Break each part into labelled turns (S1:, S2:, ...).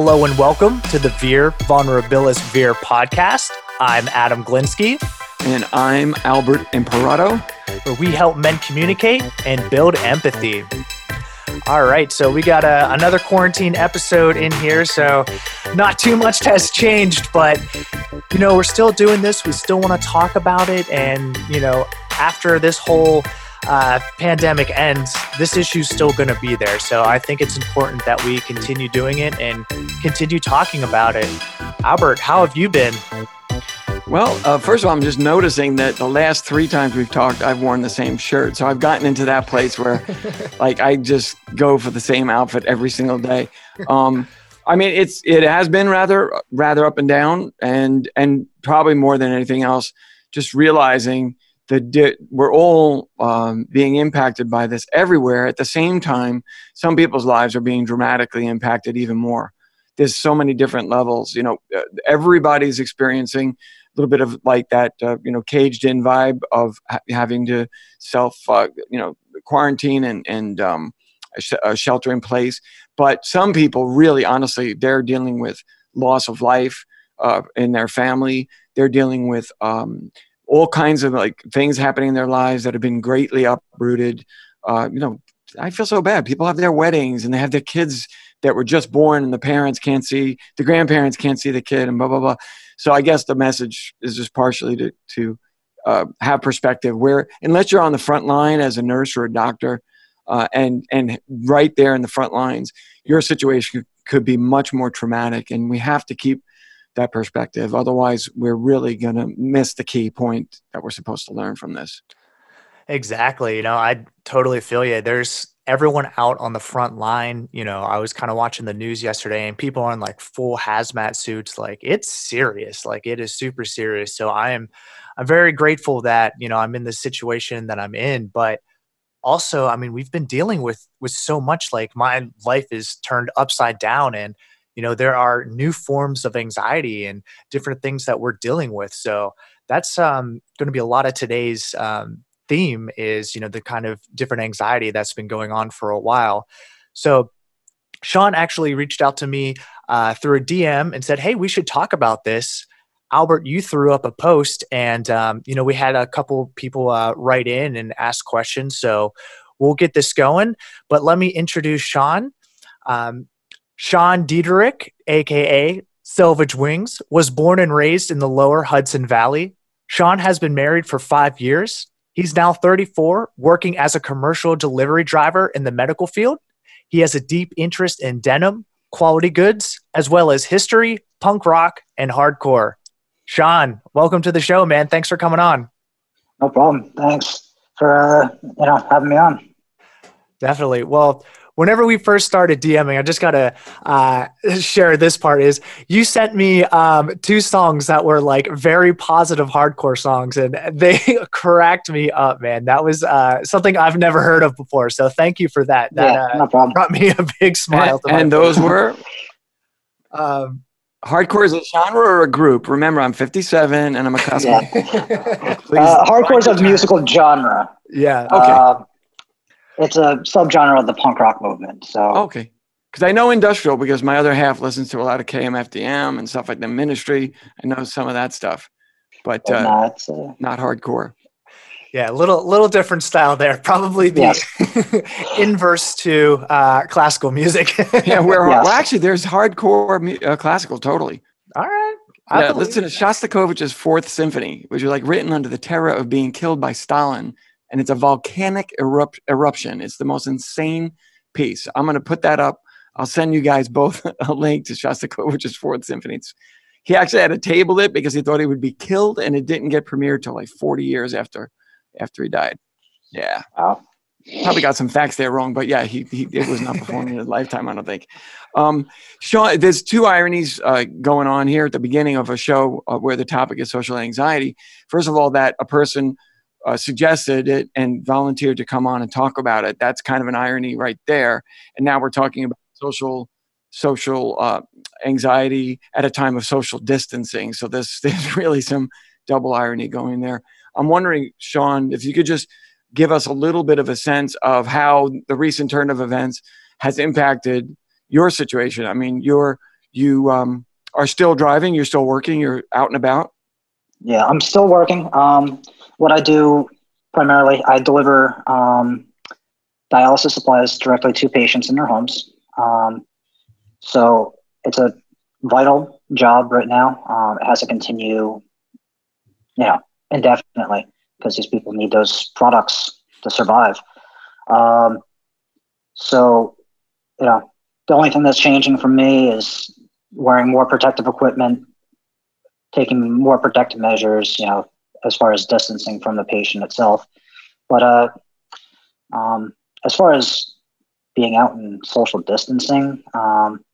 S1: Hello and welcome to the Veer Vulnerabilis Veer podcast. I'm Adam Glinsky.
S2: And I'm Albert Imperato.
S1: Where we help men communicate and build empathy. All right, so we got a, another quarantine episode in here, so not too much has changed, but you know, we're still doing this. We still want to talk about it, and you know, after this whole uh, pandemic ends, this issue's still going to be there. So I think it's important that we continue doing it and continue talking about it. Albert, how have you been?
S2: Well, uh, first of all, I'm just noticing that the last three times we've talked, I've worn the same shirt. So I've gotten into that place where, like, I just go for the same outfit every single day. Um, I mean, it's it has been rather rather up and down, and and probably more than anything else, just realizing di- we're all um, being impacted by this everywhere. At the same time, some people's lives are being dramatically impacted even more. There's so many different levels. You know, uh, everybody's experiencing a little bit of like that uh, you know caged in vibe of ha- having to self uh, you know quarantine and and um, sh- shelter in place but some people really honestly they're dealing with loss of life uh, in their family they're dealing with um, all kinds of like things happening in their lives that have been greatly uprooted. Uh, you know i feel so bad. People have their weddings and they have their kids that were just born and the parents can't see the grandparents can't see the kid and blah blah blah. So I guess the message is just partially to, to uh, have perspective where, unless you're on the front line as a nurse or a doctor, uh, and and right there in the front lines, your situation could be much more traumatic, and we have to keep that perspective. Otherwise, we're really going to miss the key point that we're supposed to learn from this.
S1: Exactly. You know, I totally feel you. There's everyone out on the front line. You know, I was kind of watching the news yesterday and people are in like full hazmat suits. Like it's serious. Like it is super serious. So I am, I'm very grateful that, you know, I'm in the situation that I'm in, but also, I mean, we've been dealing with, with so much like my life is turned upside down and, you know, there are new forms of anxiety and different things that we're dealing with. So that's um, going to be a lot of today's um, theme is you know the kind of different anxiety that's been going on for a while. So sean actually reached out to me uh, through a dm and said hey we should talk about this. Albert you threw up a post and um, you know we had a couple people uh, write in and ask questions so we'll get this going. But let me introduce sean. Um, sean diederich aka selvage wings was born and raised in the lower hudson valley sean has been married for five years He's now 34, working as a commercial delivery driver in the medical field. He has a deep interest in denim, quality goods, as well as history, punk rock, and hardcore. Sean, welcome to the show, man. Thanks for coming on.
S3: No problem. Thanks for uh, you know having me on.
S1: Definitely. Well, whenever we first started DMing, I just gotta uh, share this part. Is you sent me um, two songs that were like very positive hardcore songs, and they cracked me up, man. That was uh, something I've never heard of before. So thank you for that. That
S3: yeah, no problem.
S1: brought me a big smile.
S2: And, and those were. Um, Hardcore is a genre or a group? Remember, I'm 57 and I'm a customer.
S3: Yeah. uh, hardcore is a musical genre.
S1: Yeah.
S2: Okay.
S3: It's a subgenre of the punk rock movement. So
S2: okay, because I know industrial because my other half listens to a lot of KMFDM and stuff like the Ministry. I know some of that stuff, but uh, not, uh, not hardcore.
S1: Yeah, little little different style there. Probably the yes. inverse to uh, classical music.
S2: yeah, where yes. well, actually there's hardcore uh, classical totally.
S1: All right.
S2: I yeah, listen to Shostakovich's Fourth Symphony, which is like written under the terror of being killed by Stalin and it's a volcanic erupt- eruption. It's the most insane piece. I'm going to put that up. I'll send you guys both a link to Shostakovich's Fourth Symphony. It's, he actually had to table it because he thought he would be killed, and it didn't get premiered till like 40 years after after he died. Yeah.
S3: Wow.
S2: Probably got some facts there wrong, but yeah, he, he it was not performed in his lifetime, I don't think. Um, Sean, there's two ironies uh, going on here at the beginning of a show uh, where the topic is social anxiety. First of all, that a person uh, suggested it and volunteered to come on and talk about it. That's kind of an irony right there. And now we're talking about social social uh, anxiety at a time of social distancing. So there's there's really some double irony going there. I'm wondering, Sean, if you could just give us a little bit of a sense of how the recent turn of events has impacted your situation. I mean, you're you um, are still driving. You're still working. You're out and about.
S3: Yeah, I'm still working. Um, what I do primarily, I deliver um, dialysis supplies directly to patients in their homes. Um, so it's a vital job right now. Um, it has to continue, you know, indefinitely because these people need those products to survive. Um, so, you know, the only thing that's changing for me is wearing more protective equipment, taking more protective measures, you know, as far as distancing from the patient itself. But uh, um, as far as being out and social distancing, um,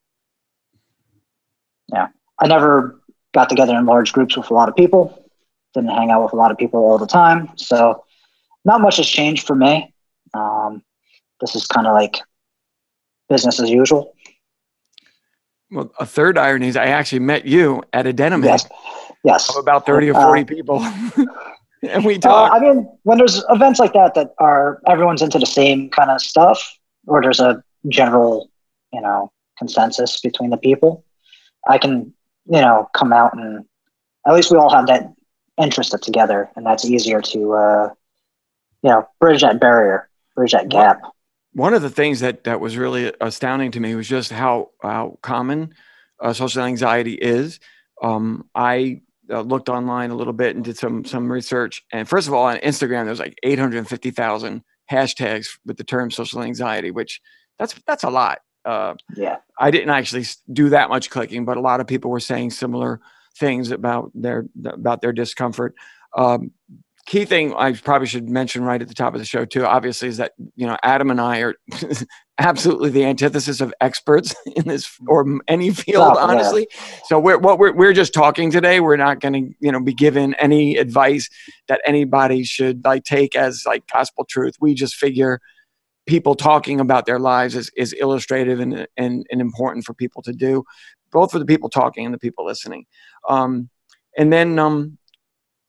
S3: yeah, I never got together in large groups with a lot of people. Didn't hang out with a lot of people all the time, so not much has changed for me. Um, this is kind of like business as usual.
S2: Well, a third irony is I actually met you at a denim
S3: Yes, yes.
S2: of about 30 or 40
S3: Uh,
S2: people. and we
S3: Uh. I mean, when there's events like that that are everyone's into the same kind of stuff, or there's a general, you know, consensus between the people, I can, you know, come out and at least we all have that interest together, and that's easier to, uh, you know, bridge that barrier, bridge that gap.
S2: One of the things that that was really astounding to me was just how how common uh, social anxiety is. Um, I uh, looked online a little bit and did some some research, and first of all, on Instagram, there was like eight hundred fifty thousand hashtags with the term social anxiety, which that's that's a lot. Uh,
S3: Yeah,
S2: I didn't actually do that much clicking, but a lot of people were saying similar things about their about their discomfort. Um, key thing I probably should mention right at the top of the show too, obviously, is that you know Adam and I are absolutely the antithesis of experts in this or any field,
S3: Oh, yeah.
S2: honestly. So we're what we're we're just talking today. We're not going to you know be given any advice that anybody should like take as like gospel truth. We just figure people talking about their lives is, is illustrative and, and, and important for people to do, both for the people talking and the people listening. Um, and then, um,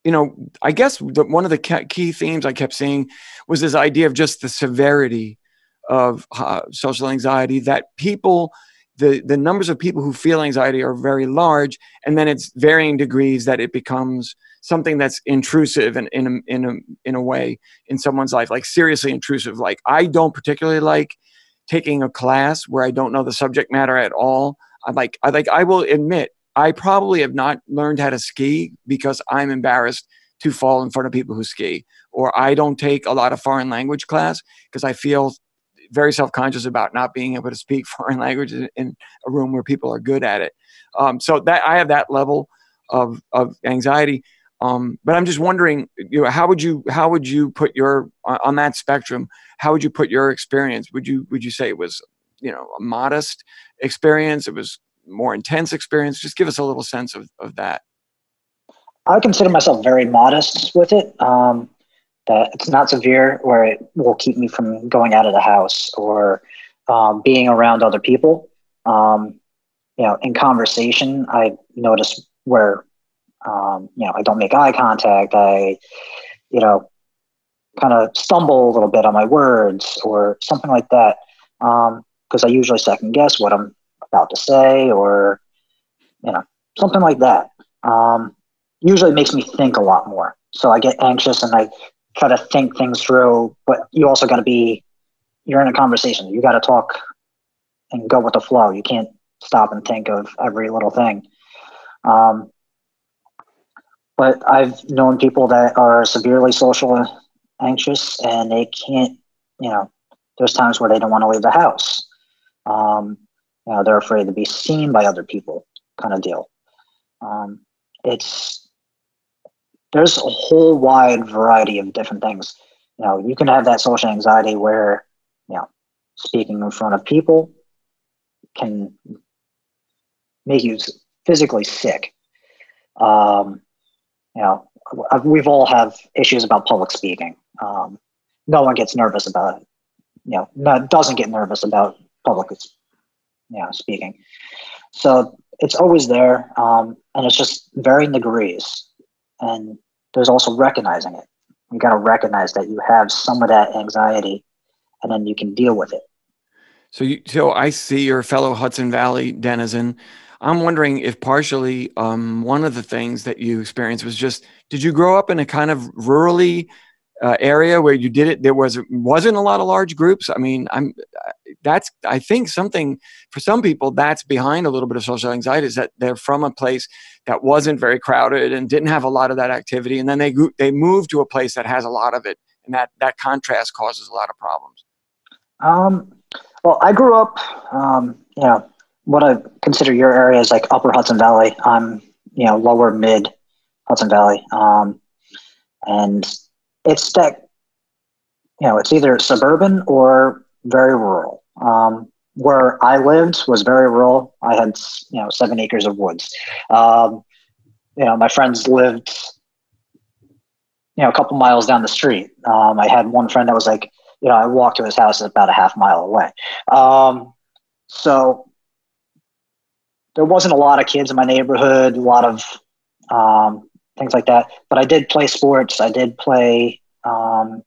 S2: you know, I guess the, one of the key themes I kept seeing was this idea of just the severity of uh, social anxiety that people the the numbers of people who feel anxiety are very large and then it's varying degrees that it becomes something that's intrusive and in a, in a in a way in someone's life like seriously intrusive. Like i don't particularly like taking a class where i don't know the subject matter at all. I like i like i will admit i probably have not learned how to ski because i'm embarrassed to fall in front of people who ski or i don't take a lot of foreign language class because i feel very self-conscious about not being able to speak foreign language in, a room where people are good at it um, so that i have that level of of anxiety um, but I'm just wondering, you know, how would you how would you put your on that spectrum? How would you put your experience? Would you would you say it was you know a modest experience? It was more intense experience. Just give us a little sense of of that.
S3: I consider myself very modest with it. Um, that it's not severe where it will keep me from going out of the house or um, being around other people. Um, you know, in conversation, I notice where um, you know I don't make eye contact. I, you know, kind of stumble a little bit on my words or something like that because I usually second guess what I'm about to say or you know something like that. Um, usually makes me think a lot more. So I get anxious and I try to think things through, but you also got to be, you're in a conversation. You got to talk and go with the flow. You can't stop and think of every little thing. Um, but I've known people that are severely social anxious and they can't, you know, there's times where they don't want to leave the house. Um, know, they're afraid to be seen by other people, kind of deal. Um, it's there's a whole wide variety of different things. You know, you can have that social anxiety where, you know, speaking in front of people can make you physically sick. Um, you know, we've all have issues about public speaking. Um, no one gets nervous about it. You know, no, doesn't get nervous about public, you know, speaking. So it's always there, um, and it's just varying degrees. And there's also recognizing it. You got to recognize that you have some of that anxiety, and then you can deal with it.
S2: So, you, so I see you're fellow Hudson Valley denizen. I'm wondering if partially um, one of the things that you experienced was just did you grow up in a kind of rurally uh, area where you did it there was wasn't a lot of large groups. I mean i'm that's i think something for some people that's behind a little bit of social anxiety is that they're from a place that wasn't very crowded and didn't have a lot of that activity and then they they move to a place that has a lot of it and that that contrast causes a lot of problems.
S3: Um, well i grew up um, you know what i consider your area is like upper hudson valley. I'm you know lower mid hudson valley. Um, and it's that you know it's either suburban or very rural. Um, where I lived was very rural. I had you know seven acres of woods. Um, you know, my friends lived you know a couple miles down the street. Um, I had one friend that was like, you know, I walked to his house about a half mile away. Um, so there wasn't a lot of kids in my neighborhood. A lot of um, things like that. But I did play sports. I did play. Um,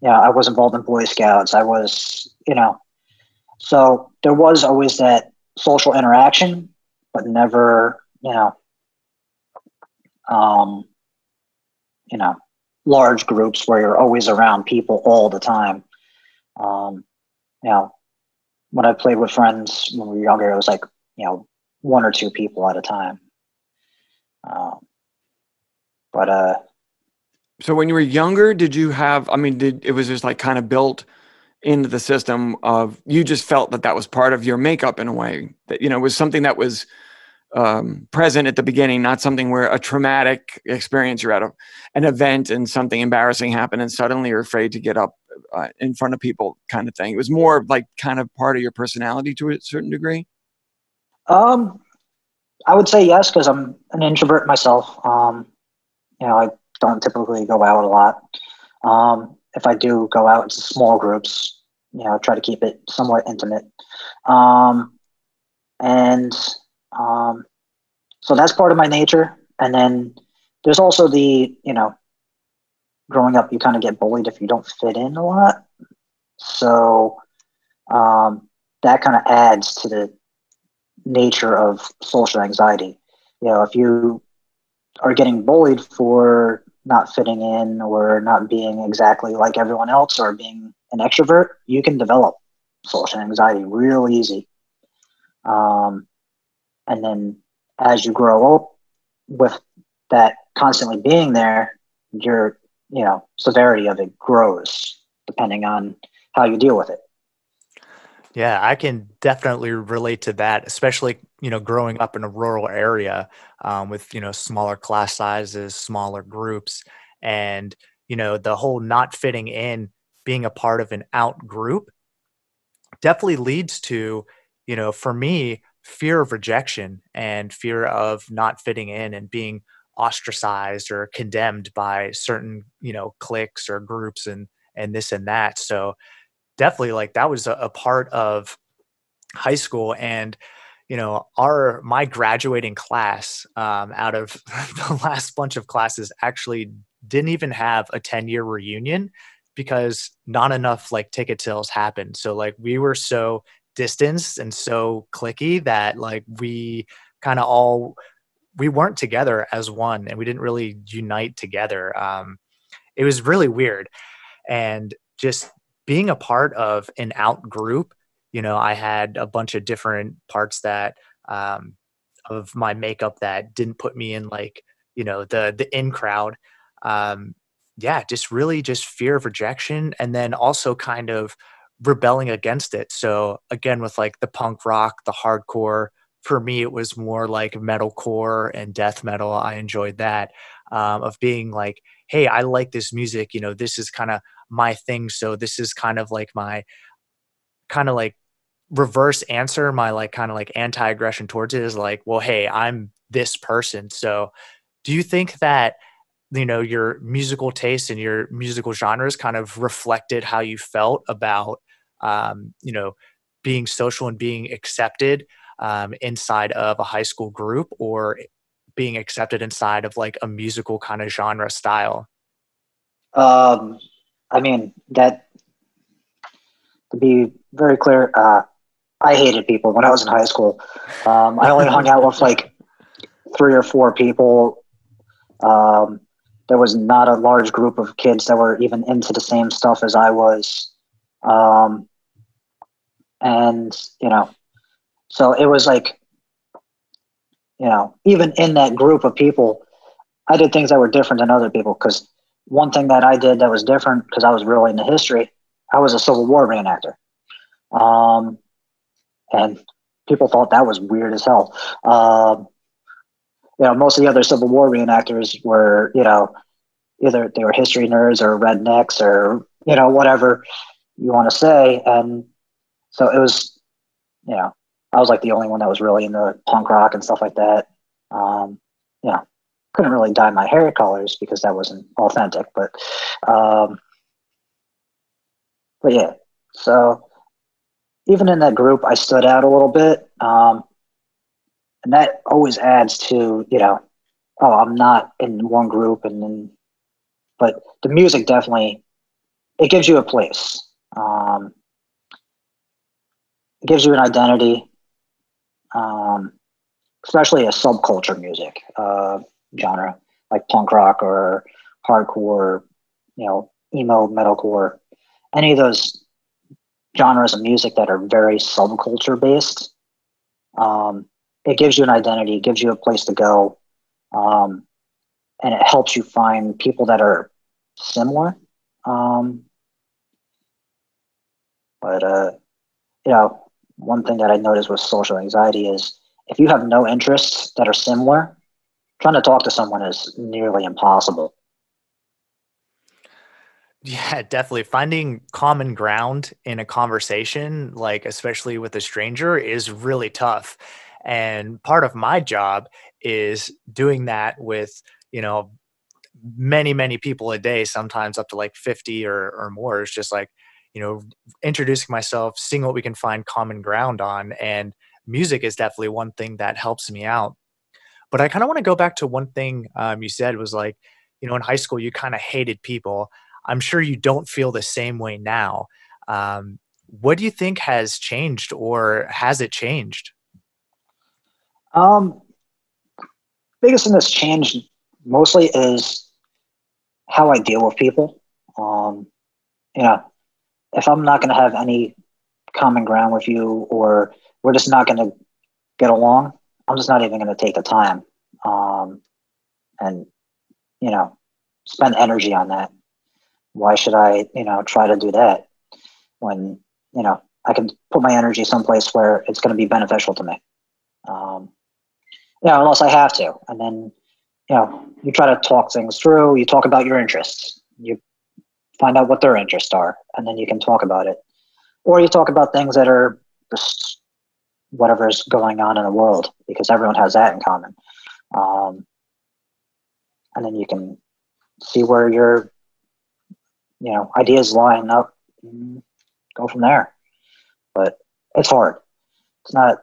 S3: yeah, I was involved in Boy Scouts. I was, you know, so there was always that social interaction, but never, you know, um, you know, large groups where you're always around people all the time. Um, you know, when I played with friends when we were younger, it was like, you know, one or two people at a time. Um, but uh,
S2: so when you were younger, did you have? I mean, did it was just like kind of built into the system of you just felt that that was part of your makeup in a way that you know was something that was um, present at the beginning, not something where a traumatic experience you're at a, an event and something embarrassing happened and suddenly you're afraid to get up uh, in front of people, kind of thing. It was more like kind of part of your personality to a certain degree.
S3: Um, I would say yes because I'm an introvert myself. Um, you know, I don't typically go out a lot. Um, if I do go out, it's small groups. You know, try to keep it somewhat intimate. Um, and um, so that's part of my nature. And then there's also the, you know, growing up, you kind of get bullied if you don't fit in a lot. So um, that kind of adds to the nature of social anxiety. You know, if you are getting bullied for not fitting in or not being exactly like everyone else or being an extrovert, you can develop social anxiety real easy. Um, and then as you grow up with that constantly being there, your you know severity of it grows depending on how you deal with it.
S1: Yeah, I can definitely relate to that, especially you know growing up in a rural area um, with you know smaller class sizes, smaller groups, and you know the whole not fitting in, being a part of an out group, definitely leads to you know for me fear of rejection and fear of not fitting in and being ostracized or condemned by certain you know cliques or groups and and this and that. So definitely like that was a, a part of high school and you know our my graduating class um, out of the last bunch of classes actually didn't even have a 10 year reunion because not enough like ticket sales happened. So like we were so distanced and so cliquey that like we kind of all we weren't together as one and we didn't really unite together. Um, it was really weird. And just being a part of an out group, you know, I had a bunch of different parts that um, of my makeup that didn't put me in like, you know, the the in crowd. Um, yeah, just really just fear of rejection, and then also kind of rebelling against it. So again, with like the punk rock, the hardcore. For me, it was more like metalcore and death metal. I enjoyed that um, of being like, hey, I like this music. You know, this is kind of my thing. So this is kind of like my kind of like reverse answer, my like kind of like anti aggression towards it is like, well, hey, I'm this person. So do you think that you know your musical taste and your musical genres kind of reflected how you felt about um, you know being social and being accepted um, inside of a high school group or being accepted inside of like a musical kind of genre style
S3: um, I mean, that to be very clear, uh, I hated people when I was in high school. Um, I only hung out with like three or four people. Um, there was not a large group of kids that were even into the same stuff as I was. Um, and, you know, so it was like, you know, even in that group of people, I did things that were different than other people. Because one thing that I did that was different, because I was really into history, I was a Civil War reenactor. Um, and people thought that was weird as hell. Um, you know, most of the other Civil War reenactors were, you know, either they were history nerds or rednecks or, you know, whatever you want to say. And so it was, you know, I was like the only one that was really into punk rock and stuff like that. Um, couldn't really dye my hair colors because that wasn't authentic, but, um, but yeah, so even in that group, I stood out a little bit. Um, and that always adds to, you know, oh, I'm not in one group and then, but the music definitely, it gives you a place. Um, it gives you an identity, um, especially a subculture music uh, genre like punk rock or hardcore, you know, emo, metalcore, any of those genres of music that are very subculture based. Um, it gives you an identity, gives you a place to go, um, and it helps you find people that are similar. Um, but uh, you know, one thing that I noticed with social anxiety is if you have no interests that are similar, trying to talk to someone is nearly impossible.
S1: Yeah, definitely. Finding common ground in a conversation, like especially with a stranger, is really tough. And part of my job is doing that with, you know, many, many people a day, sometimes up to like 50 or, or more. It's just like, you know, introducing myself, seeing what we can find common ground on. And music is definitely one thing that helps me out. But I kind of want to go back to one thing um, you said was like, you know, in high school, you kind of hated people. I'm sure you don't feel the same way now. Um, what do you think has changed or has it changed?
S3: Um, biggest thing that's changed mostly is how I deal with people. Um, you know, if I'm not going to have any common ground with you, or we're just not going to get along, I'm just not even going to take the time, um, and you know, spend energy on that. Why should I, you know, try to do that when you know I can put my energy someplace where it's going to be beneficial to me? Um, you know, unless I have to. And then, you know, you try to talk things through. You talk about your interests. You find out what their interests are, and then you can talk about it. Or you talk about things that are just whatever's going on in the world, because everyone has that in common. Um, and then you can see where your, you know, ideas line up. go from there. But it's hard. It's not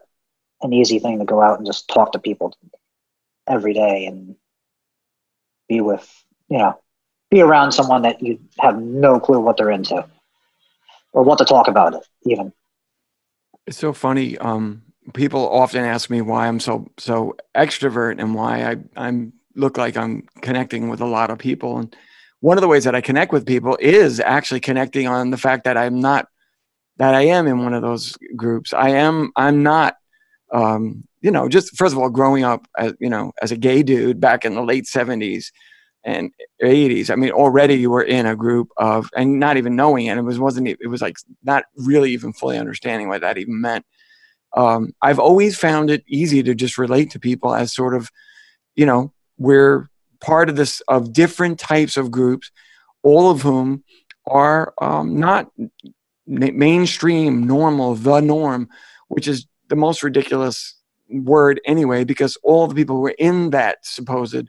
S3: an easy thing to go out and just talk to people every day and be with, you know, be around someone that you have no clue what they're into or what to talk about even.
S2: It's so funny. Um, people often ask me why I'm so so extrovert and why I I'm look like I'm connecting with a lot of people. And one of the ways that I connect with people is actually connecting on the fact that I'm not that I am in one of those groups. I am I'm not um, you know, just first of all, growing up, as, you know, as a gay dude back in the late '70s and '80s. I mean, already you were in a group of, and not even knowing it. It was wasn't. It was like not really even fully understanding what that even meant. Um, I've always found it easy to just relate to people as sort of, you know, we're part of this of different types of groups, all of whom are um, not mainstream, normal, the norm, which is the most ridiculous word anyway, because all the people who are in that supposed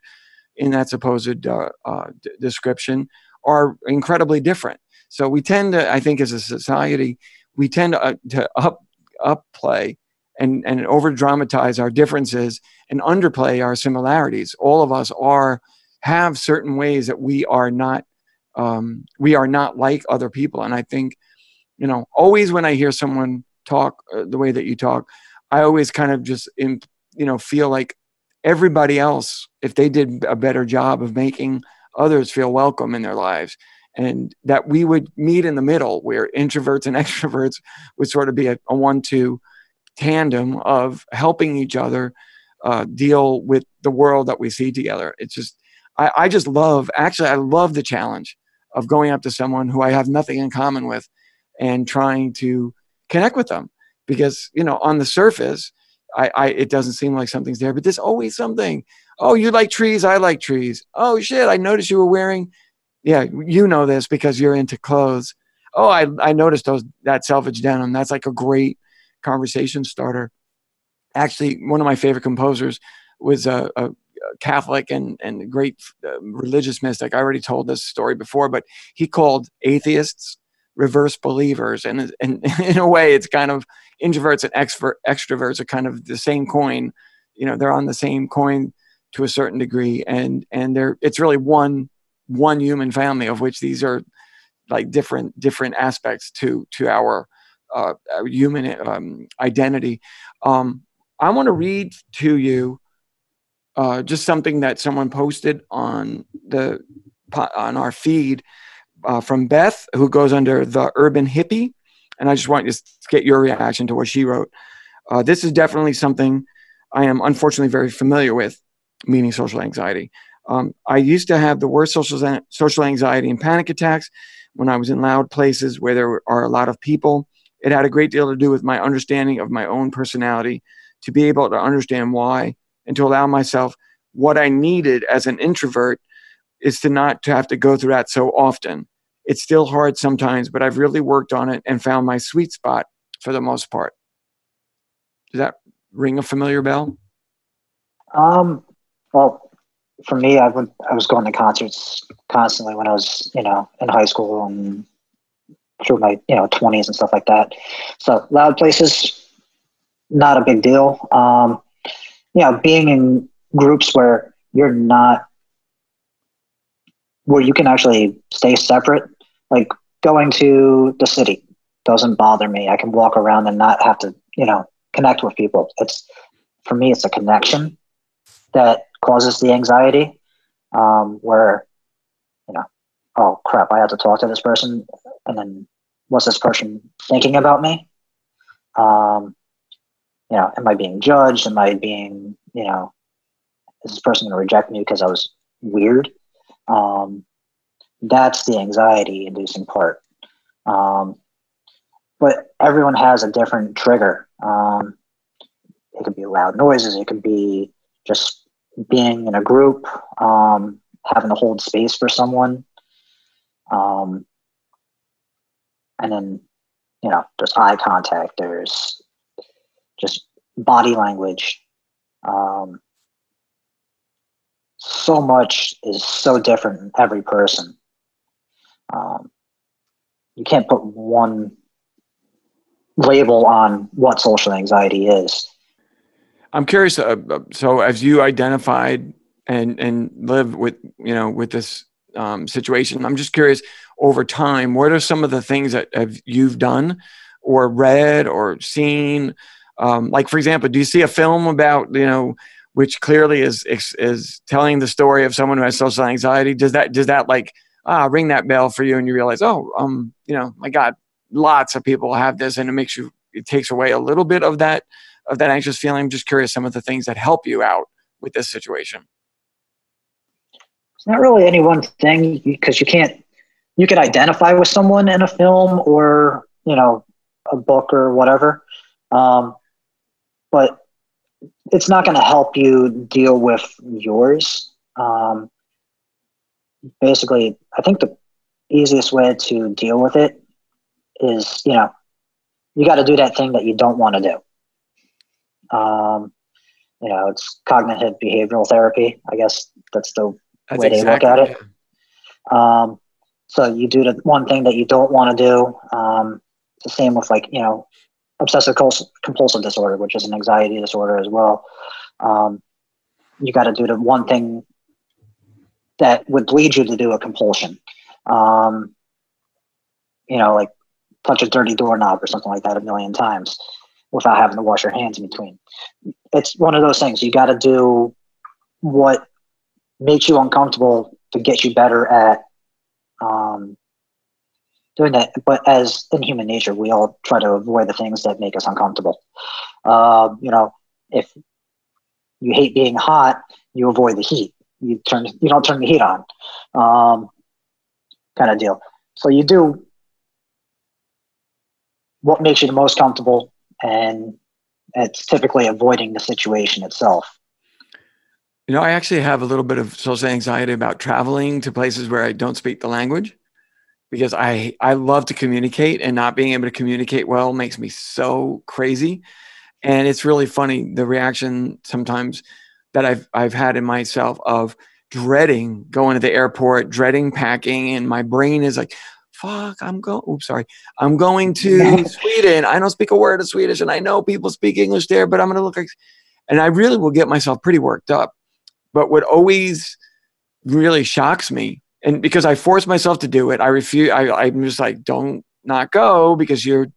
S2: in that supposed uh, uh, d- description are incredibly different. So we tend to, I think, as a society, we tend to, uh, to up upplay and and over dramatize our differences and underplay our similarities. All of us are have certain ways that we are not um, we are not like other people, and I think you know always when I hear someone talk uh, the way that you talk, I always kind of just, in, you know, feel like everybody else, if they did a better job of making others feel welcome in their lives, and that we would meet in the middle where introverts and extroverts would sort of be a, a one-two tandem of helping each other uh, deal with the world that we see together. It's just, I, I just love, actually, I love the challenge of going up to someone who I have nothing in common with and trying to connect with them because, you know, on the surface, I, I it doesn't seem like something's there, but there's always something. Oh, you like trees? I like trees. Oh shit! I noticed you were wearing. Yeah, you know this because you're into clothes. Oh, I I noticed those that selvedge denim. That's like a great conversation starter. Actually, one of my favorite composers was a, a Catholic and and great uh, religious mystic. I already told this story before, but he called atheists reverse believers, and and in a way, it's kind of introverts and extrovert, extroverts are kind of the same coin. You know, they're on the same coin to a certain degree, and and they're it's really one one human family of which these are like different different aspects to to our, uh, human um, identity. Um, I want to read to you uh, just something that someone posted on the on our feed uh, from Beth, who goes under the Urban Hippie, and I just want to get your reaction to what she wrote. Uh, this is definitely something I am unfortunately very familiar with, meaning social anxiety. Um, I used to have the worst social social anxiety and panic attacks when I was in loud places where there are a lot of people. It had a great deal to do with my understanding of my own personality, to be able to understand why and to allow myself what I needed as an introvert is to not to have to go through that so often. It's still hard sometimes, but I've really worked on it and found my sweet spot for the most part. Does that ring a familiar bell?
S3: Um, well, for me, I went, I was going to concerts constantly when I was, you know, in high school and through my, you know, twenties and stuff like that. So loud places, not a big deal. Um, you know, being in groups where you're not, where you can actually stay separate, like going to the city doesn't bother me. I can walk around and not have to, you know, connect with people. It's, for me, it's a connection that causes the anxiety, um, where, you know, oh crap, I have to talk to this person, and then what's this person thinking about me? Um, you know, am I being judged? Am I being, you know, is this person going to reject me because I was weird? Um, that's the anxiety inducing part. Um, but everyone has a different trigger. Um, it could be loud noises. It could be just being in a group, um, having to hold space for someone. Um, and then, you know, there's eye contact. There's just body language. Um, so much is so different in every person. Um, you can't put one label on what social anxiety is.
S2: I'm curious. Uh, uh so, as you identified and and live with you know with this um, situation, I'm just curious. Over time, what are some of the things that have you've done, or read, or seen um, like, for example, do you see a film about, you know, which clearly is, is telling the story of someone who has social anxiety? Does that, does that like, ah, ring that bell for you and you realize, oh, um, you know, my God, lots of people have this and it makes you, it takes away a little bit of that, of that anxious feeling. I'm just curious some of the things that help you out with this situation.
S3: It's not really any one thing because you can't, you can identify with someone in a film or, you know, a book or whatever. Um, but it's not going to help you deal with yours. Um, basically, I think the easiest way to deal with it is, you know, you got to do that thing that you don't want to do. Um, you know, it's cognitive behavioral therapy. I guess that's the that's way exactly, they look at it. Um, so you do the one thing that you don't want to do. Um, it's the same with like, you know, obsessive compulsive disorder, which is an anxiety disorder as well. Um, you got to do the one thing that would lead you to do a compulsion. Um, you know, like touch a dirty doorknob or something like that a million times without having to wash your hands in between. It's one of those things you got to do what makes you uncomfortable to get you better at um, doing that. But as in human nature, we all try to avoid the things that make us uncomfortable. Uh, you know, if you hate being hot, you avoid the heat. You turn you don't turn the heat on, um, kind of deal. So you do what makes you the most comfortable, and it's typically avoiding the situation itself.
S2: You know, I actually have a little bit of social anxiety about traveling to places where I don't speak the language because I I love to communicate and not being able to communicate well makes me so crazy. And it's really funny the reaction sometimes that I've I've had in myself of dreading going to the airport, dreading packing, and my brain is like, fuck, I'm going, oops, sorry. I'm going to Sweden. I don't speak a word of Swedish and I know people speak English there, but I'm going to look like, and I really will get myself pretty worked up. But what always really shocks me, and because I force myself to do it, I refuse. I, I'm just like, don't not go because you're,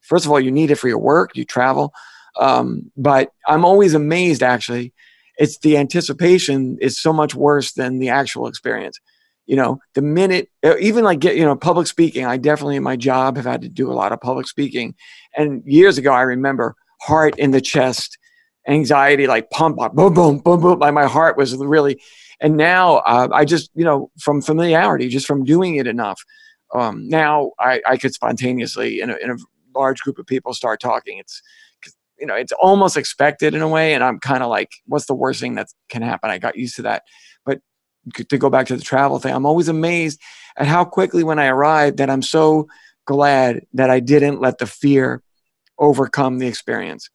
S2: first of all, you need it for your work, you travel. Um, but I'm always amazed actually. It's the anticipation is so much worse than the actual experience. You know, the minute, uh, even like get, you know, public speaking, I definitely in my job have had to do a lot of public speaking. And years ago, I remember heart in the chest, anxiety, like pump boom, boom, boom, boom. Like my heart was really, and now uh, I just, you know, from familiarity, just from doing it enough, um, now I, I could spontaneously in a, in a large group of people start talking. It's, you know, it's almost expected in a way. And I'm kind of like, what's the worst thing that can happen? I got used to that. But to go back to the travel thing, I'm always amazed at how quickly when I arrived that I'm so glad that I didn't let the fear overcome the experience.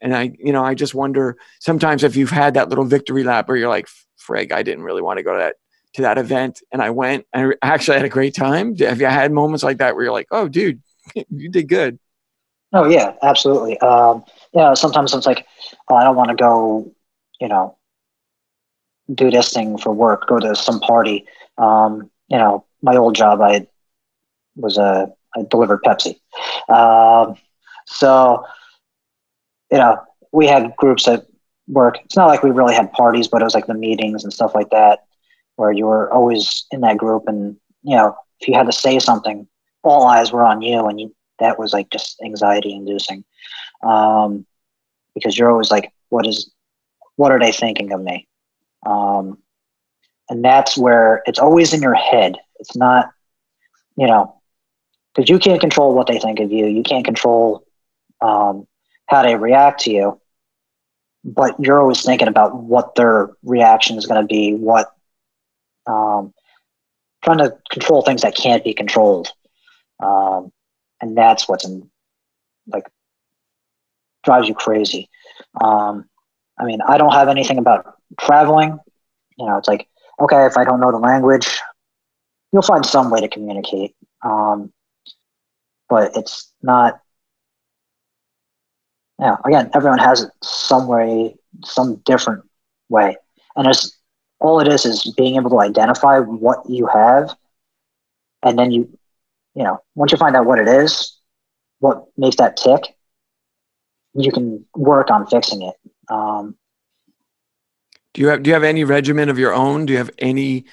S2: And I, you know, I just wonder sometimes if you've had that little victory lap where you're like, frig, I didn't really want to go to that to that event, and I went. I actually had a great time. Have you had moments like that where you're like, oh, dude, you did good?
S3: Oh yeah, absolutely. Um, yeah, sometimes it's like, oh, I don't want to go, you know, do this thing for work, go to some party. Um, you know, my old job, I was a I delivered Pepsi. Um, so you know, we had groups at work. It's not like we really had parties, but it was like the meetings and stuff like that, where you were always in that group, and you know, if you had to say something, all eyes were on you, and you, that was like just anxiety inducing, um, because you're always like, what is, what are they thinking of me? Um, and that's where it's always in your head. It's not, you know, because you can't control what they think of you. You can't control um, how they react to you but you're always thinking about what their reaction is going to be what um, trying to control things that can't be controlled um, and that's what's in like drives you crazy um, i mean i don't have anything about traveling you know it's like okay if i don't know the language you'll find some way to communicate um, but it's not yeah, again, everyone has it some way, some different way. And it's all it is is being able to identify what you have. And then you, you know, once you find out what it is, what makes that tick, you can work on fixing it. Um,
S2: do you have, do you have any regimen of your own? Do you have any,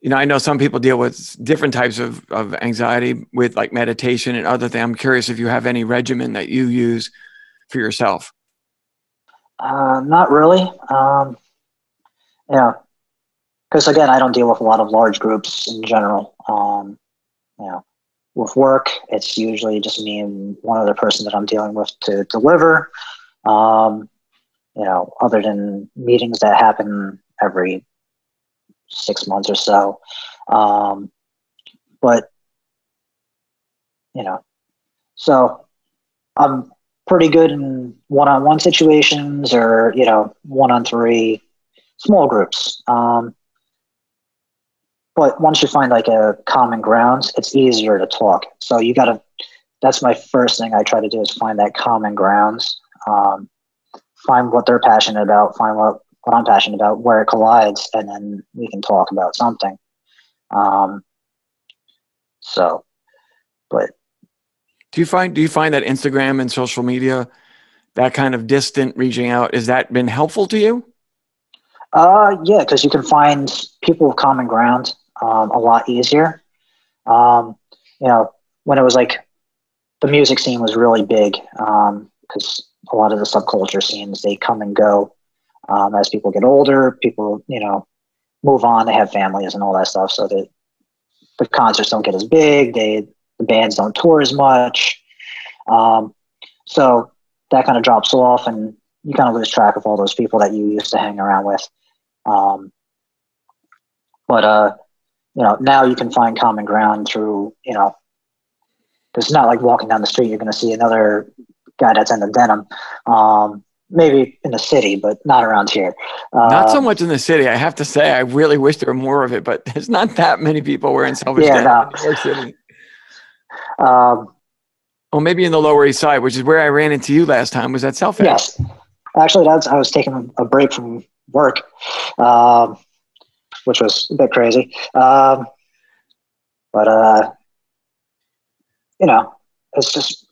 S2: you know, I know some people deal with different types of, of anxiety with like meditation and other things. I'm curious if you have any regimen that you use for yourself?
S3: Uh, not really. Um, yeah, because again, I don't deal with a lot of large groups in general. Um, know, with work, it's usually just me and one other person that I'm dealing with to deliver. Um, you know, other than meetings that happen every six months or so. Um, but you know, so I'm pretty good in one-on-one situations or you know one-on-three small groups um, but once you find like a common ground it's easier to talk. So you got to that's my first thing i try to do is find that common grounds um, find what they're passionate about find what, what i'm passionate about where it collides and then we can talk about something. Um, so but
S2: Do you find do you find that Instagram and social media, that kind of distant reaching out, has that been helpful to you?
S3: Uh, yeah, because you can find people of common ground um, a lot easier. Um, you know, when it was like the music scene was really big because um, a lot of the subculture scenes they come and go um, as people get older. People, you know, move on. They have families and all that stuff, so that the concerts don't get as big. They the bands don't tour as much. Um, so that kind of drops off, and you kind of lose track of all those people that you used to hang around with. Um, but uh, you know, now you can find common ground through you know, it's not like walking down the street you're going to see another guy that's in the denim. Um, maybe in the city, but not around here.
S2: Uh, not so much in the city. I have to say, I really wish there were more of it, but there's not that many people wearing Selvedge yeah, no. in New York City. Um, well, maybe in the Lower East Side, which is where I ran into you last time. Was that South
S3: Yes, actually, that's I was taking a break from work, um, which was a bit crazy. Um, but uh, you know, it's just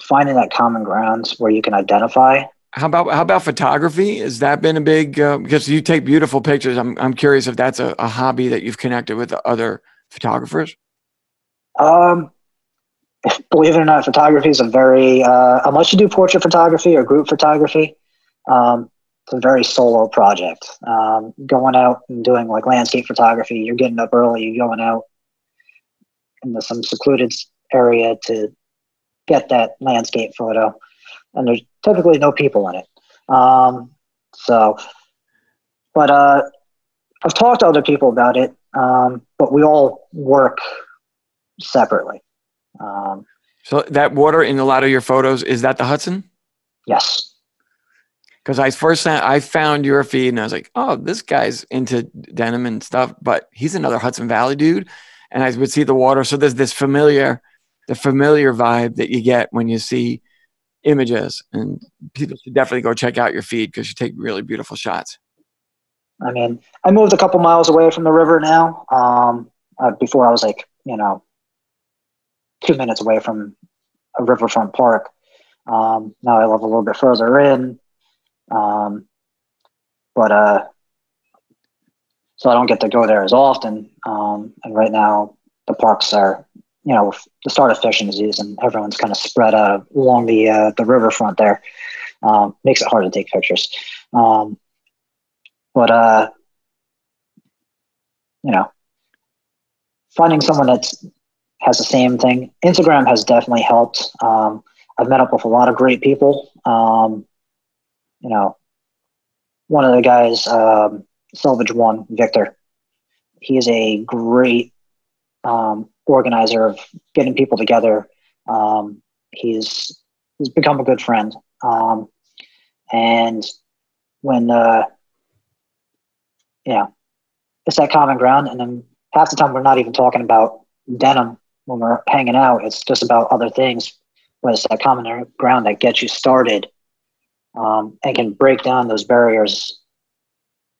S3: finding that common ground where you can identify.
S2: How about how about photography? Has that been a big uh, because you take beautiful pictures? I'm I'm curious if that's a, a hobby that you've connected with other photographers.
S3: Um, believe it or not, photography is a very, uh, unless you do portrait photography or group photography, um, a very solo project. Um, going out and doing like landscape photography, you're getting up early, you're going out into some secluded area to get that landscape photo, and there's typically no people in it. Um, so, but uh, I've talked to other people about it, um, but we all work separately.
S2: Um, so that water in a lot of your photos is that the Hudson?
S3: Yes.
S2: Because I first I found your feed and I was like, oh, this guy's into denim and stuff, but he's another Hudson Valley dude. And I would see the water. So there's this familiar, the familiar vibe that you get when you see images. And people should definitely go check out your feed because you take really beautiful shots.
S3: I mean, I moved a couple miles away from the river now. Um, uh, before I was like, you know, two minutes away from a riverfront park. Um, now I live a little bit further in, um, but uh, so I don't get to go there as often. Um, and right now the parks are, you know, the start of fishing season, and everyone's kind of spread out along the uh, the riverfront there. Um, makes it hard to take pictures. Um, but uh, you know, finding someone that's has the same thing. Instagram has definitely helped. Um, I've met up with a lot of great people. Um, you know, one of the guys, um, Selvedge One, Victor, he is a great um, organizer of getting people together. Um, he's he's become a good friend. Um, and when uh, yeah, it's that common ground, and then half the time we're not even talking about denim when we're hanging out, it's just about other things. But it's that common ground that gets you started um, and can break down those barriers.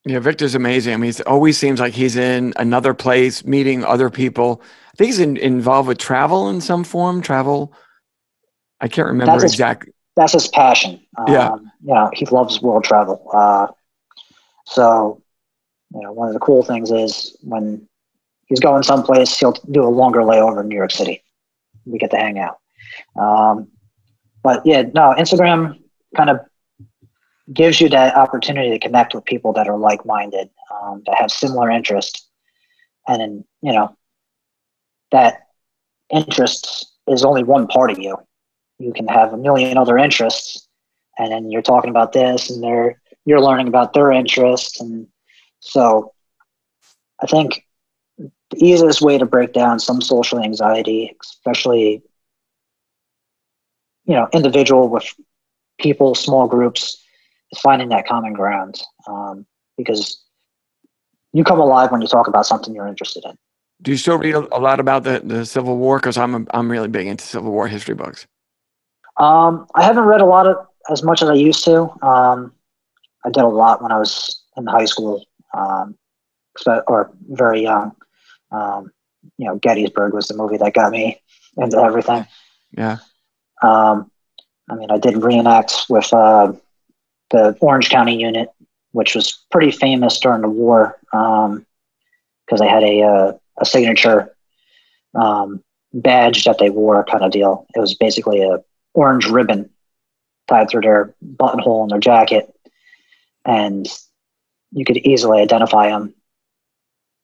S2: Yeah, Victor's amazing. I mean, it always seems like he's in another place, meeting other people. I think he's in, involved with travel in some form. Travel. I can't remember
S3: that's
S2: exactly.
S3: His, that's his passion.
S2: Yeah.
S3: Um, you know, he loves world travel. Uh, so, you know, one of the cool things is when he's going someplace, he'll do a longer layover in New York City. We get to hang out. Um, but yeah, no, Instagram kind of gives you that opportunity to connect with people that are like-minded, um, that have similar interests, and then you know that interests is only one part of you. You can have a million other interests, and then you're talking about this, and they're you're learning about their interests, and so I think the easiest way to break down some social anxiety, especially you know individual with people, small groups, finding that common ground um, because you come alive when you talk about something you're interested in.
S2: Do you still read a lot about the, the Civil War? Because I'm I'm really big into Civil War history books.
S3: Um, I haven't read a lot of as much as I used to. Um, I did a lot when I was in high school, um, or very young. Um, you know, Gettysburg was the movie that got me into everything.
S2: Yeah.
S3: Um, I mean, I did reenact with uh, the Orange County unit, which was pretty famous during the war because um, they had a, uh, a signature um, badge that they wore kind of deal. It was basically a orange ribbon tied through their buttonhole in their jacket, and you could easily identify them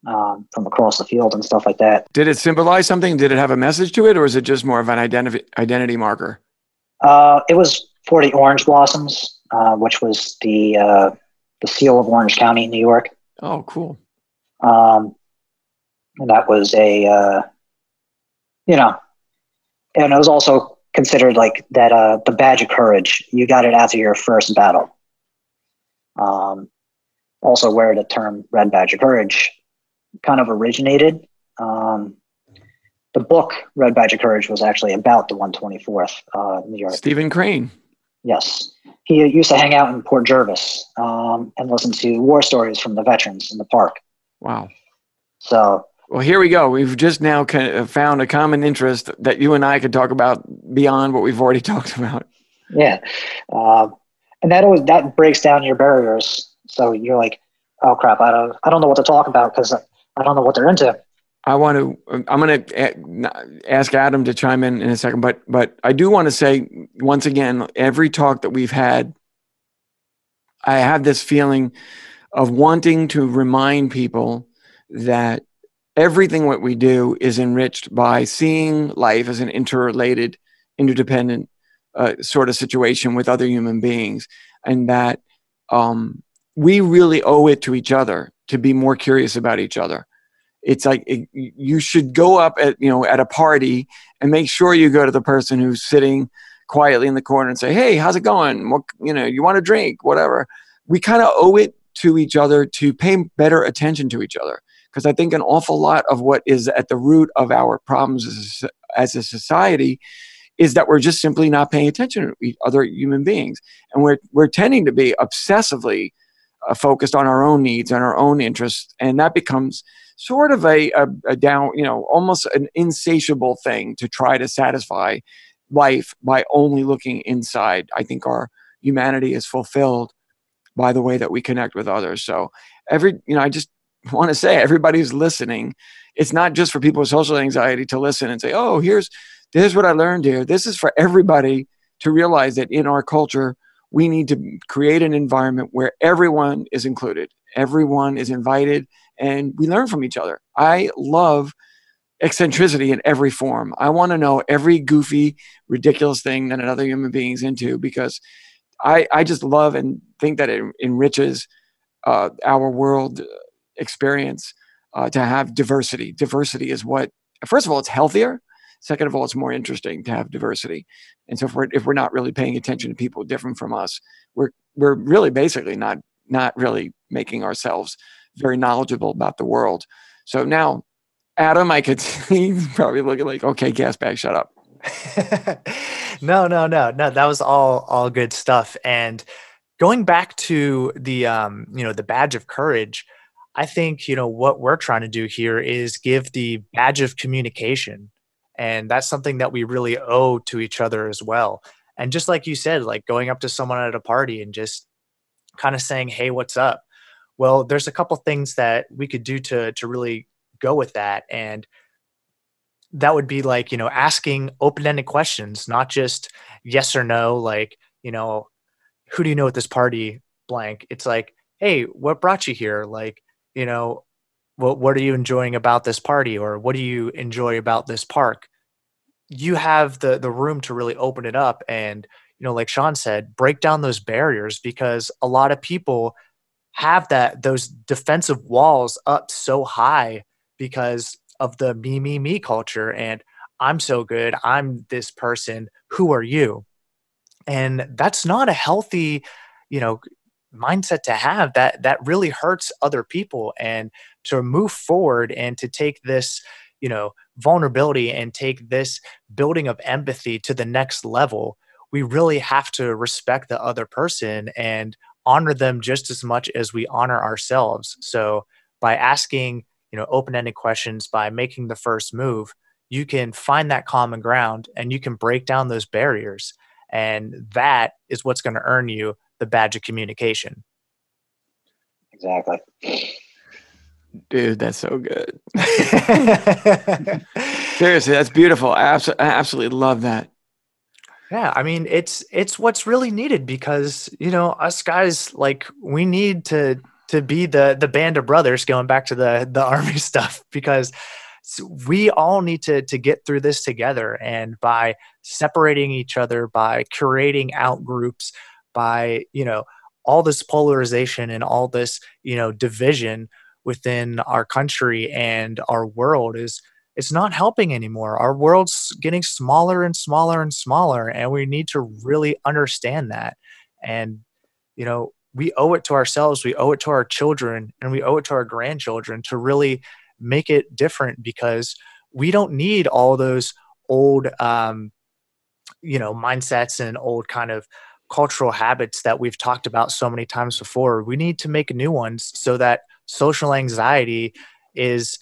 S3: um, from across the field and stuff like that.
S2: Did it symbolize something? Did it have a message to it, or is it just more of an identity identity marker?
S3: Uh, it was for the orange blossoms, uh, which was the uh, the seal of Orange County, New York.
S2: Oh, cool.
S3: Um, and that was a uh, you know, and it was also considered like that uh, the badge of courage. You got it after your first battle. Um, also, where the term "red badge of courage" kind of originated. Um, the book "Red Badge of Courage" was actually about the 124th uh, New York.
S2: Stephen Crane.
S3: Yes, he used to hang out in Port Jervis um, and listen to war stories from the veterans in the park.
S2: Wow.
S3: So
S2: well, here we go. We've just now found a common interest that you and I could talk about beyond what we've already talked about.
S3: Yeah, uh, and that always that breaks down your barriers. So you're like, oh crap, I don't, I don't know what to talk about because I don't know what they're into.
S2: I want to. I'm going to ask Adam to chime in in a second, but but I do want to say once again, every talk that we've had, I have this feeling of wanting to remind people that everything what we do is enriched by seeing life as an interrelated, interdependent uh, sort of situation with other human beings, and that um, we really owe it to each other to be more curious about each other. It's like it, you should go up at you know at a party and make sure you go to the person who's sitting quietly in the corner and say, "Hey, how's it going? What you know, you want a drink? Whatever." We kind of owe it to each other to pay better attention to each other because I think an awful lot of what is at the root of our problems as a, society is that we're just simply not paying attention to other human beings, and we're we're tending to be obsessively uh, focused on our own needs and our own interests, and that becomes sort of a, a, a down, you know, almost an insatiable thing to try to satisfy life by only looking inside. I think our humanity is fulfilled by the way that we connect with others. So every, you know, I just want to say everybody's listening. It's not just for people with social anxiety to listen and say, "Oh, here's here's what I learned here." This is for everybody to realize that in our culture, we need to create an environment where everyone is included, everyone is invited, and we learn from each other. I love eccentricity in every form. I want to know every goofy, ridiculous thing that another human being is into because I, I just love and think that it enriches uh, our world experience uh, to have diversity. Diversity is what, first of all, it's healthier. Second of all, it's more interesting to have diversity. And so if we're, if we're not really paying attention to people different from us, we're, we're really basically not, not really making ourselves very knowledgeable about the world. So now, Adam, I could see probably looking like, okay, gas bag, shut up.
S1: no, no, no, no. That was all all good stuff. And going back to the um, you know, the badge of courage, I think, you know, what we're trying to do here is give the badge of communication. And that's something that we really owe to each other as well. And just like you said, like going up to someone at a party and just kind of saying, "Hey, what's up?" Well, there's a couple things that we could do to to really go with that and that would be like, you know, asking open-ended questions, not just yes or no like, you know, who do you know at this party blank. It's like, "Hey, what brought you here?" Like, you know, what what are you enjoying about this party or what do you enjoy about this park? You have the the room to really open it up and you know, like Sean said, break down those barriers because a lot of people have that those defensive walls up so high because of the me me me culture and I'm so good, I'm this person, who are you? And that's not a healthy, you know, mindset to have that that really hurts other people and to move forward and to take this you know vulnerability and take this building of empathy to the next level we really have to respect the other person and honor them just as much as we honor ourselves. So by asking, you know, open-ended questions, by making the first move, you can find that common ground and you can break down those barriers. And that is what's going to earn you the badge of communication.
S3: Exactly.
S2: Dude, that's so good. Seriously, that's beautiful. I absolutely, love that.
S1: Yeah, I mean it's it's what's really needed because you know us guys like we need to to be the the band of brothers going back to the the army stuff because we all need to to get through this together and by separating each other by creating out groups by you know all this polarization and all this you know division within our country and our world is it's not helping anymore. Our world's getting smaller and smaller and smaller, and we need to really understand that. And, you know, we owe it to ourselves, we owe it to our children, and we owe it to our grandchildren to really make it different because we don't need all those old, um, you know, mindsets and old kind of cultural habits that we've talked about so many times before. We need to make new ones so that social anxiety is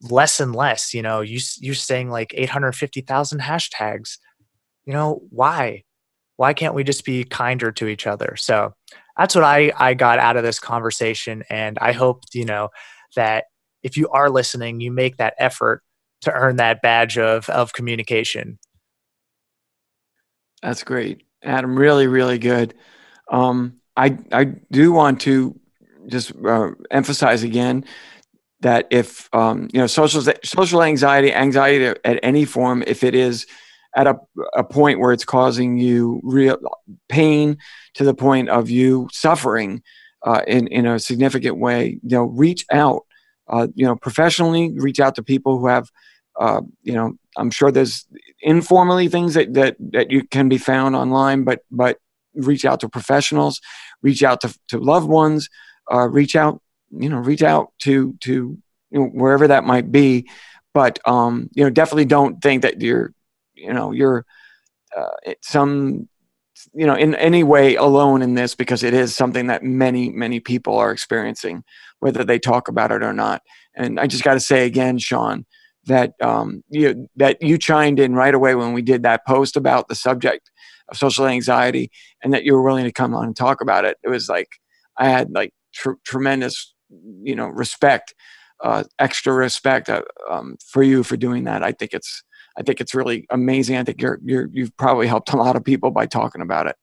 S1: less and less. You know, you you're saying like 850,000 hashtags. You know, why? Why can't we just be kinder to each other? So that's what I I got out of this conversation, and I hope you know that if you are listening, you make that effort to earn that badge of of communication.
S2: That's great, Adam. Really, really good. Um, I I do want to just uh, emphasize again that if um, you know social social anxiety, anxiety at any form, if it is at a, a point where it's causing you real pain to the point of you suffering uh, in in a significant way, you know, reach out. Uh, you know, professionally, reach out to people who have, uh, you know, I'm sure there's informally things that that that you can be found online, but but reach out to professionals, reach out to, to loved ones, uh, reach out you know reach out to to you know, wherever that might be. But um, you know definitely don't think that you're you know you're uh, some you know in any way alone in this because it is something that many many people are experiencing whether they talk about it or not. And i just got to say again sean that um, you that you chimed in right away when we did that post about the subject of social anxiety and that you were willing to come on and talk about it. It was like i had like tr- tremendous you know respect uh, extra respect uh, um, for you for doing that. I think it's i think it's really amazing. I think you're, you're you've probably helped a lot of people by talking about it.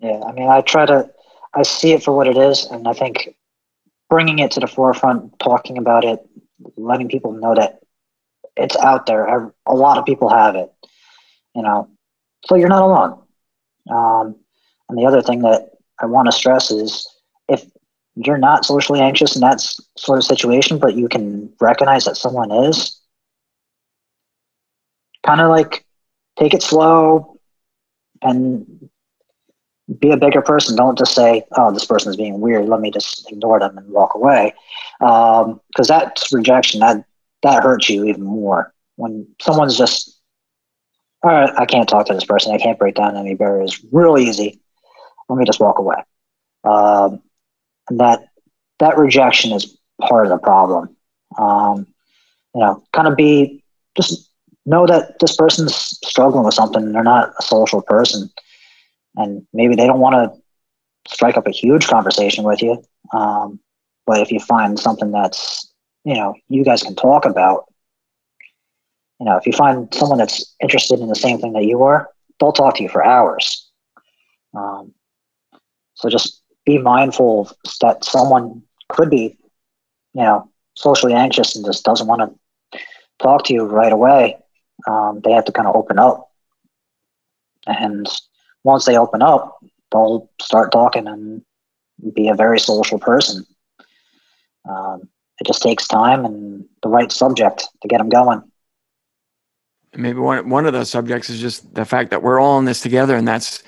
S3: Yeah i mean i try to i see it for what it is and i think bringing it to the forefront talking about it letting people know that it's out there a lot of people have it you know so you're not alone. Um, and the other thing that i want to stress is you're not socially anxious in that sort of situation, but you can recognize that someone is, kind of like take it slow and be a bigger person. Don't just say, "Oh, this person is being weird. Let me just ignore them and walk away," because um, that's rejection. That that hurts you even more when someone's just, "All right, I can't talk to this person. I can't break down any barriers. Real easy. Let me just walk away." Um, and that that rejection is part of the problem. Um, you know, kind of be just know that this person's struggling with something. They're not a social person, and maybe they don't want to strike up a huge conversation with you. Um, but if you find something that's you know you guys can talk about, you know, if you find someone that's interested in the same thing that you are, they'll talk to you for hours. Um, so just be mindful that someone could be, you know, socially anxious and just doesn't want to talk to you right away. Um, they have to kind of open up. And once they open up, they'll start talking and be a very social person. Um, it just takes time and the right subject to get them going.
S2: Maybe one one of those subjects is just the fact that we're all in this together, and that's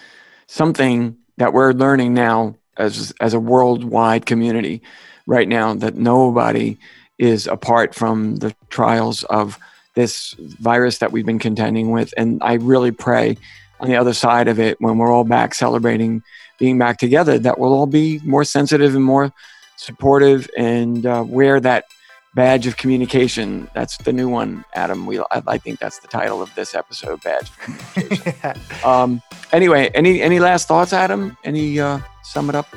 S2: something that we're learning now as as a worldwide community right now that nobody is apart from the trials of this virus that we've been contending with and i really pray on the other side of it when we're all back celebrating being back together that we'll all be more sensitive and more supportive and uh, wear that badge of communication. That's the new one, Adam. We I, I think that's the title of this episode, badge of communication. um, anyway, any any last thoughts, Adam? Any uh, sum it up?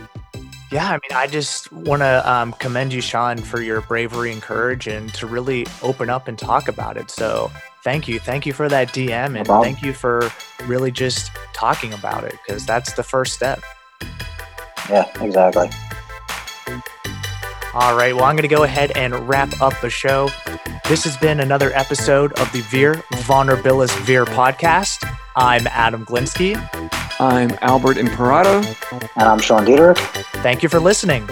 S1: Yeah, I mean, I just want to um, commend you, Sean, for your bravery and courage and to really open up and talk about it. So thank you. Thank you for that DM and
S3: problem.
S1: thank you for really just talking about it because that's the first step.
S3: Yeah, exactly.
S1: All right, well, I'm going to go ahead and wrap up the show. This has been another episode of the Veer Vulnerabilis Veer podcast. I'm Adam Glinsky.
S2: I'm Albert Imperato.
S3: And I'm Sean Dieter.
S1: Thank you for listening.